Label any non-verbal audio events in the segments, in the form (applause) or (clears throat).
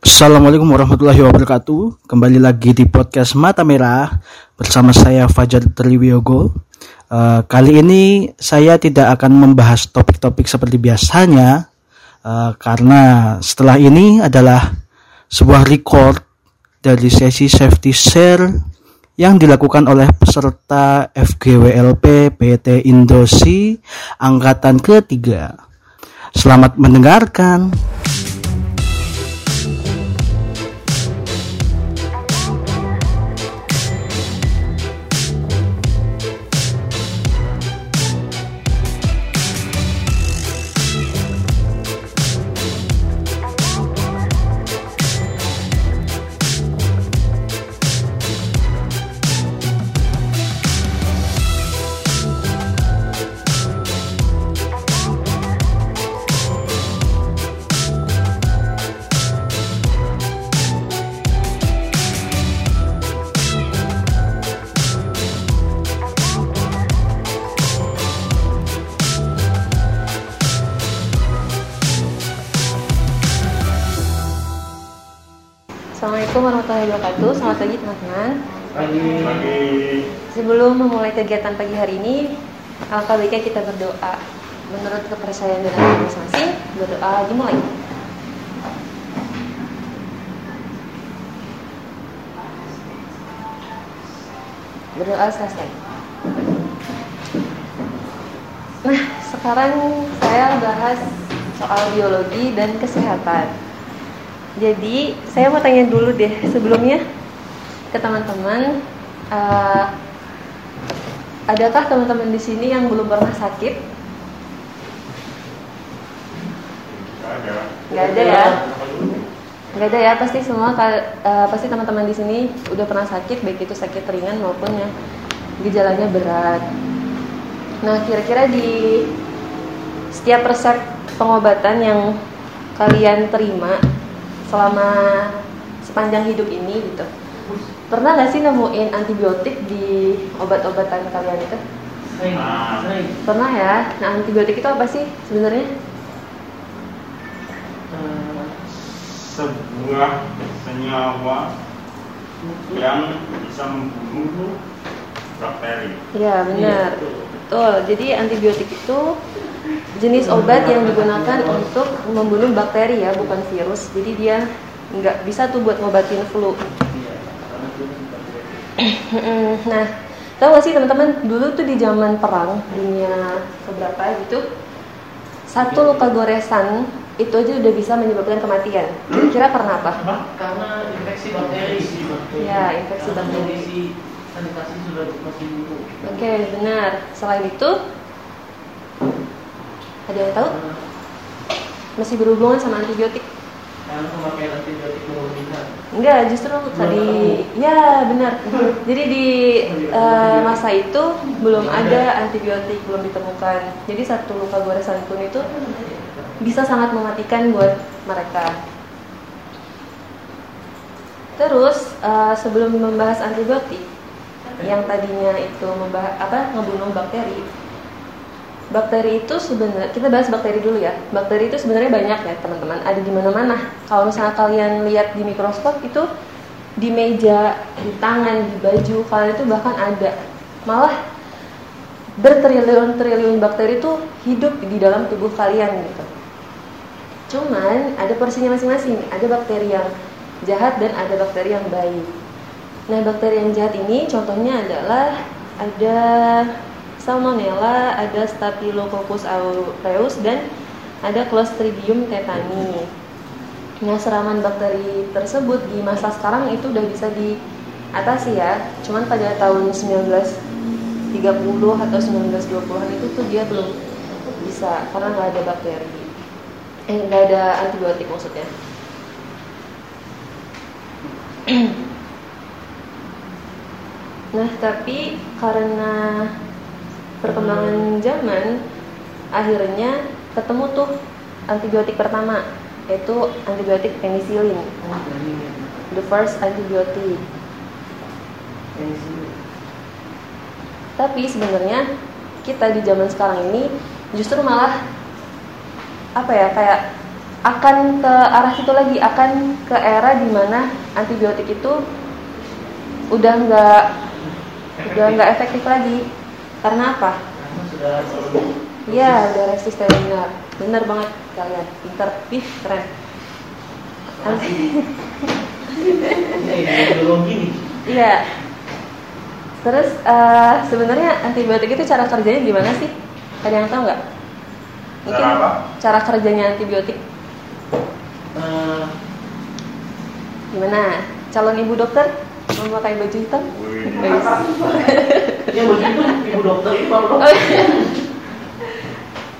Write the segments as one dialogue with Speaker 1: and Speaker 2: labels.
Speaker 1: Assalamualaikum warahmatullahi wabarakatuh. Kembali lagi di podcast Mata Merah bersama saya Fajar Triwiyogo. Uh, kali ini saya tidak akan membahas topik-topik seperti biasanya uh, karena setelah ini adalah sebuah record dari sesi safety share yang dilakukan oleh peserta FGWLP PT Indosi angkatan ketiga. Selamat mendengarkan.
Speaker 2: Assalamualaikum warahmatullahi wabarakatuh. Selamat pagi teman-teman. Sebelum memulai kegiatan pagi hari ini, alangkah baiknya kita berdoa. Menurut kepercayaan dan agama masing-masing, berdoa dimulai. Berdoa selesai. Nah, sekarang saya bahas soal biologi dan kesehatan. Jadi saya mau tanya dulu deh sebelumnya ke teman-teman, uh, adakah teman-teman di sini yang belum pernah sakit?
Speaker 3: Nggak ada.
Speaker 2: Nggak ada ya? Nggak ada ya? Pasti semua uh, pasti teman-teman di sini udah pernah sakit, baik itu sakit ringan maupun yang gejalanya berat. Nah, kira-kira di setiap resep pengobatan yang kalian terima selama sepanjang hidup ini gitu. Pernah nggak sih nemuin antibiotik di obat-obatan kalian itu?
Speaker 3: Nah,
Speaker 2: pernah ya? Nah antibiotik itu apa sih sebenarnya?
Speaker 3: Sebuah senyawa yang bisa membunuh bakteri.
Speaker 2: ya benar. Betul. Jadi antibiotik itu jenis obat yang digunakan untuk membunuh bakteri ya bukan virus. Jadi dia nggak bisa tuh buat ngobatin flu. (clears throat) Nah tahu gak sih teman-teman dulu tuh di zaman perang dunia keberapa gitu satu luka goresan itu aja udah bisa menyebabkan kematian. Kira-kira karena apa?
Speaker 4: Karena infeksi bakteri
Speaker 2: ya infeksi bakteri.
Speaker 4: Sanitasi sudah masih
Speaker 2: oke benar. Selain itu ada yang tahu masih berhubungan sama antibiotik
Speaker 4: karena pemakaian antibiotik
Speaker 2: Enggak, justru tadi ya benar. (laughs) Jadi di eh, masa itu belum ada antibiotik, belum ditemukan. Jadi satu luka goresan pun itu bisa sangat mematikan buat mereka. Terus eh, sebelum membahas antibiotik yang tadinya itu membahas apa ngebunuh bakteri. Bakteri itu sebenarnya kita bahas bakteri dulu ya. Bakteri itu sebenarnya banyak ya teman-teman. Ada di mana-mana. Kalau misalnya kalian lihat di mikroskop itu di meja, di tangan, di baju kalian itu bahkan ada. Malah bertriliun-triliun bakteri itu hidup di dalam tubuh kalian gitu. Cuman ada porsinya masing-masing. Ada bakteri yang jahat dan ada bakteri yang baik. Nah, bakteri yang jahat ini contohnya adalah ada Salmonella, ada Staphylococcus aureus dan ada Clostridium tetani. Nah, seraman bakteri tersebut di masa sekarang itu udah bisa diatasi ya. Cuman pada tahun 1930 atau 1920-an itu tuh dia belum bisa karena nggak ada bakteri. Eh, nggak ada antibiotik maksudnya. (clears throat) Nah, tapi karena perkembangan zaman akhirnya ketemu tuh antibiotik pertama yaitu antibiotik penicillin. The first antibiotic. Tapi sebenarnya kita di zaman sekarang ini justru malah apa ya kayak akan ke arah situ lagi, akan ke era di mana antibiotik itu udah nggak udah nggak efektif lagi. Karena apa? Iya, udah resisten benar. Benar banget kalian. Pinter, ih keren. (laughs) Iya. Terus eh, sebenarnya antibiotik itu cara kerjanya gimana sih? Ada yang tahu nggak? Mungkin
Speaker 3: Cara apa?
Speaker 2: cara kerjanya antibiotik
Speaker 4: Eh,
Speaker 2: gimana? Calon ibu dokter memakai baju hitam?
Speaker 3: Wih,
Speaker 2: Bagus.
Speaker 4: ya begitu ibu dokter itu baru
Speaker 2: Oh,
Speaker 4: dokter.
Speaker 2: iya.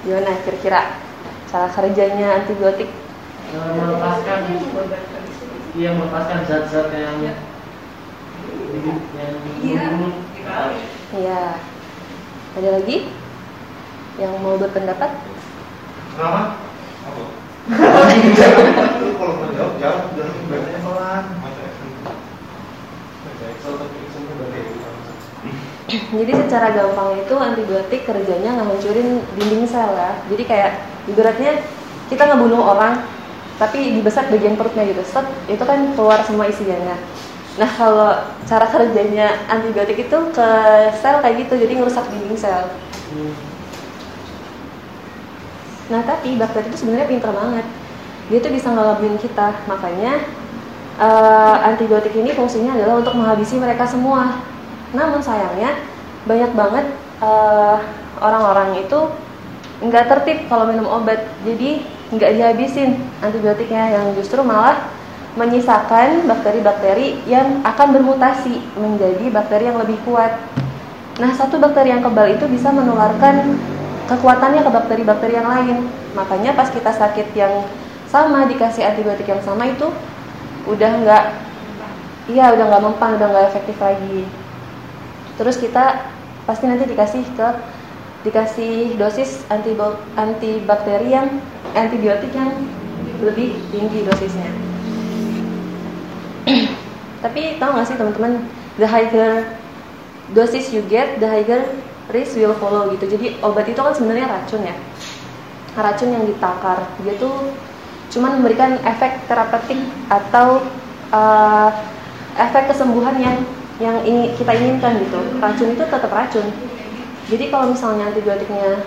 Speaker 2: Gimana kira-kira cara kerjanya antibiotik?
Speaker 4: Melepaskan iya melepaskan zat-zat yang yang membunuh
Speaker 2: Iya. Ada lagi yang mau berpendapat?
Speaker 5: Kenapa? Apa? (laughs) (laughs)
Speaker 2: Jadi secara gampang itu antibiotik kerjanya ngehancurin dinding sel ya. Jadi kayak ibaratnya kita ngebunuh orang tapi dibesak bagian perutnya gitu. Set, itu kan keluar semua isinya. Nah kalau cara kerjanya antibiotik itu ke sel kayak gitu, jadi ngerusak dinding sel. Nah tapi bakteri itu sebenarnya pinter banget. Dia tuh bisa ngelabuin kita. Makanya eh, antibiotik ini fungsinya adalah untuk menghabisi mereka semua. Namun sayangnya banyak banget eh, orang-orang itu nggak tertib kalau minum obat. Jadi nggak dihabisin antibiotiknya yang justru malah menyisakan bakteri-bakteri yang akan bermutasi menjadi bakteri yang lebih kuat. Nah, satu bakteri yang kebal itu bisa menularkan kekuatannya ke bakteri-bakteri yang lain. Makanya pas kita sakit yang sama dikasih antibiotik yang sama itu udah nggak, iya udah nggak mempan, udah nggak efektif lagi. Terus kita pasti nanti dikasih ke dikasih dosis antibakteri yang antibiotik yang lebih tinggi dosisnya. (clears throat) Tapi tahu nggak sih teman-teman, the higher dosis you get, the higher risk will follow gitu. Jadi obat itu kan sebenarnya racun ya, racun yang ditakar. Dia tuh cuman memberikan efek terapeutik atau uh, efek kesembuhan yang yang ini kita inginkan gitu. Racun itu tetap racun. Jadi kalau misalnya antibiotiknya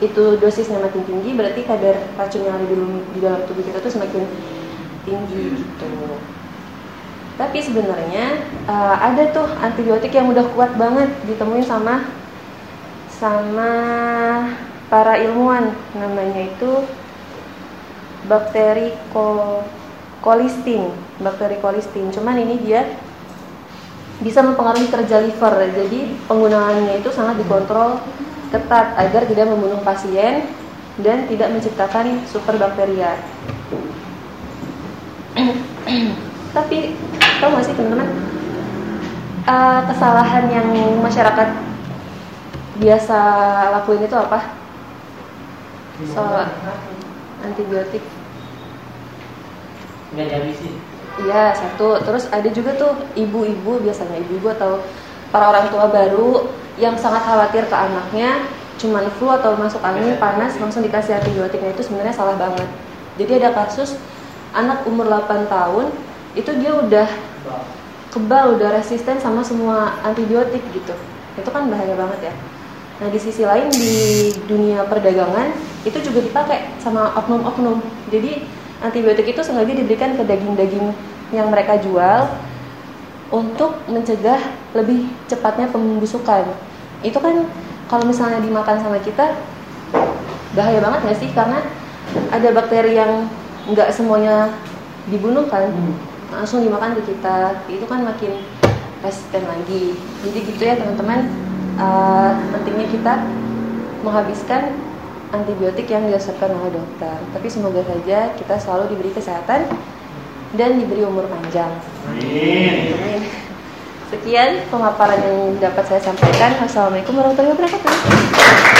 Speaker 2: itu dosisnya makin tinggi, berarti kadar racun yang ada di, di dalam tubuh kita tuh semakin tinggi gitu. Tapi sebenarnya uh, ada tuh antibiotik yang udah kuat banget ditemuin sama sama para ilmuwan namanya itu bakteri ko, kolistin, bakteri kolistin. Cuman ini dia bisa mempengaruhi kerja liver. Jadi penggunaannya itu sangat dikontrol ketat agar tidak membunuh pasien dan tidak menciptakan superbakteria. (clears throat) Tapi tahu nggak sih teman-teman uh, kesalahan yang masyarakat biasa lakuin itu apa? Soal antibiotik.
Speaker 4: nggak dihabisin
Speaker 2: Iya satu. Terus ada juga tuh ibu-ibu biasanya ibu-ibu atau para orang tua baru yang sangat khawatir ke anaknya cuman flu atau masuk angin panas langsung dikasih antibiotiknya. Itu sebenarnya salah banget. Jadi ada kasus anak umur 8 tahun itu dia udah kebal udah resisten sama semua antibiotik gitu. Itu kan bahaya banget ya. Nah di sisi lain di dunia perdagangan itu juga dipakai sama oknum-oknum. Jadi antibiotik itu sengaja diberikan ke daging-daging yang mereka jual untuk mencegah lebih cepatnya pembusukan. Itu kan kalau misalnya dimakan sama kita bahaya banget nggak sih? Karena ada bakteri yang nggak semuanya dibunuh kan langsung dimakan ke kita. Itu kan makin resisten lagi. Jadi gitu ya teman-teman. Uh, pentingnya kita menghabiskan antibiotik yang diresepkan oleh dokter tapi semoga saja kita selalu diberi kesehatan dan diberi umur panjang
Speaker 3: Amin.
Speaker 2: Amin. sekian pemaparan yang dapat saya sampaikan wassalamualaikum warahmatullahi wabarakatuh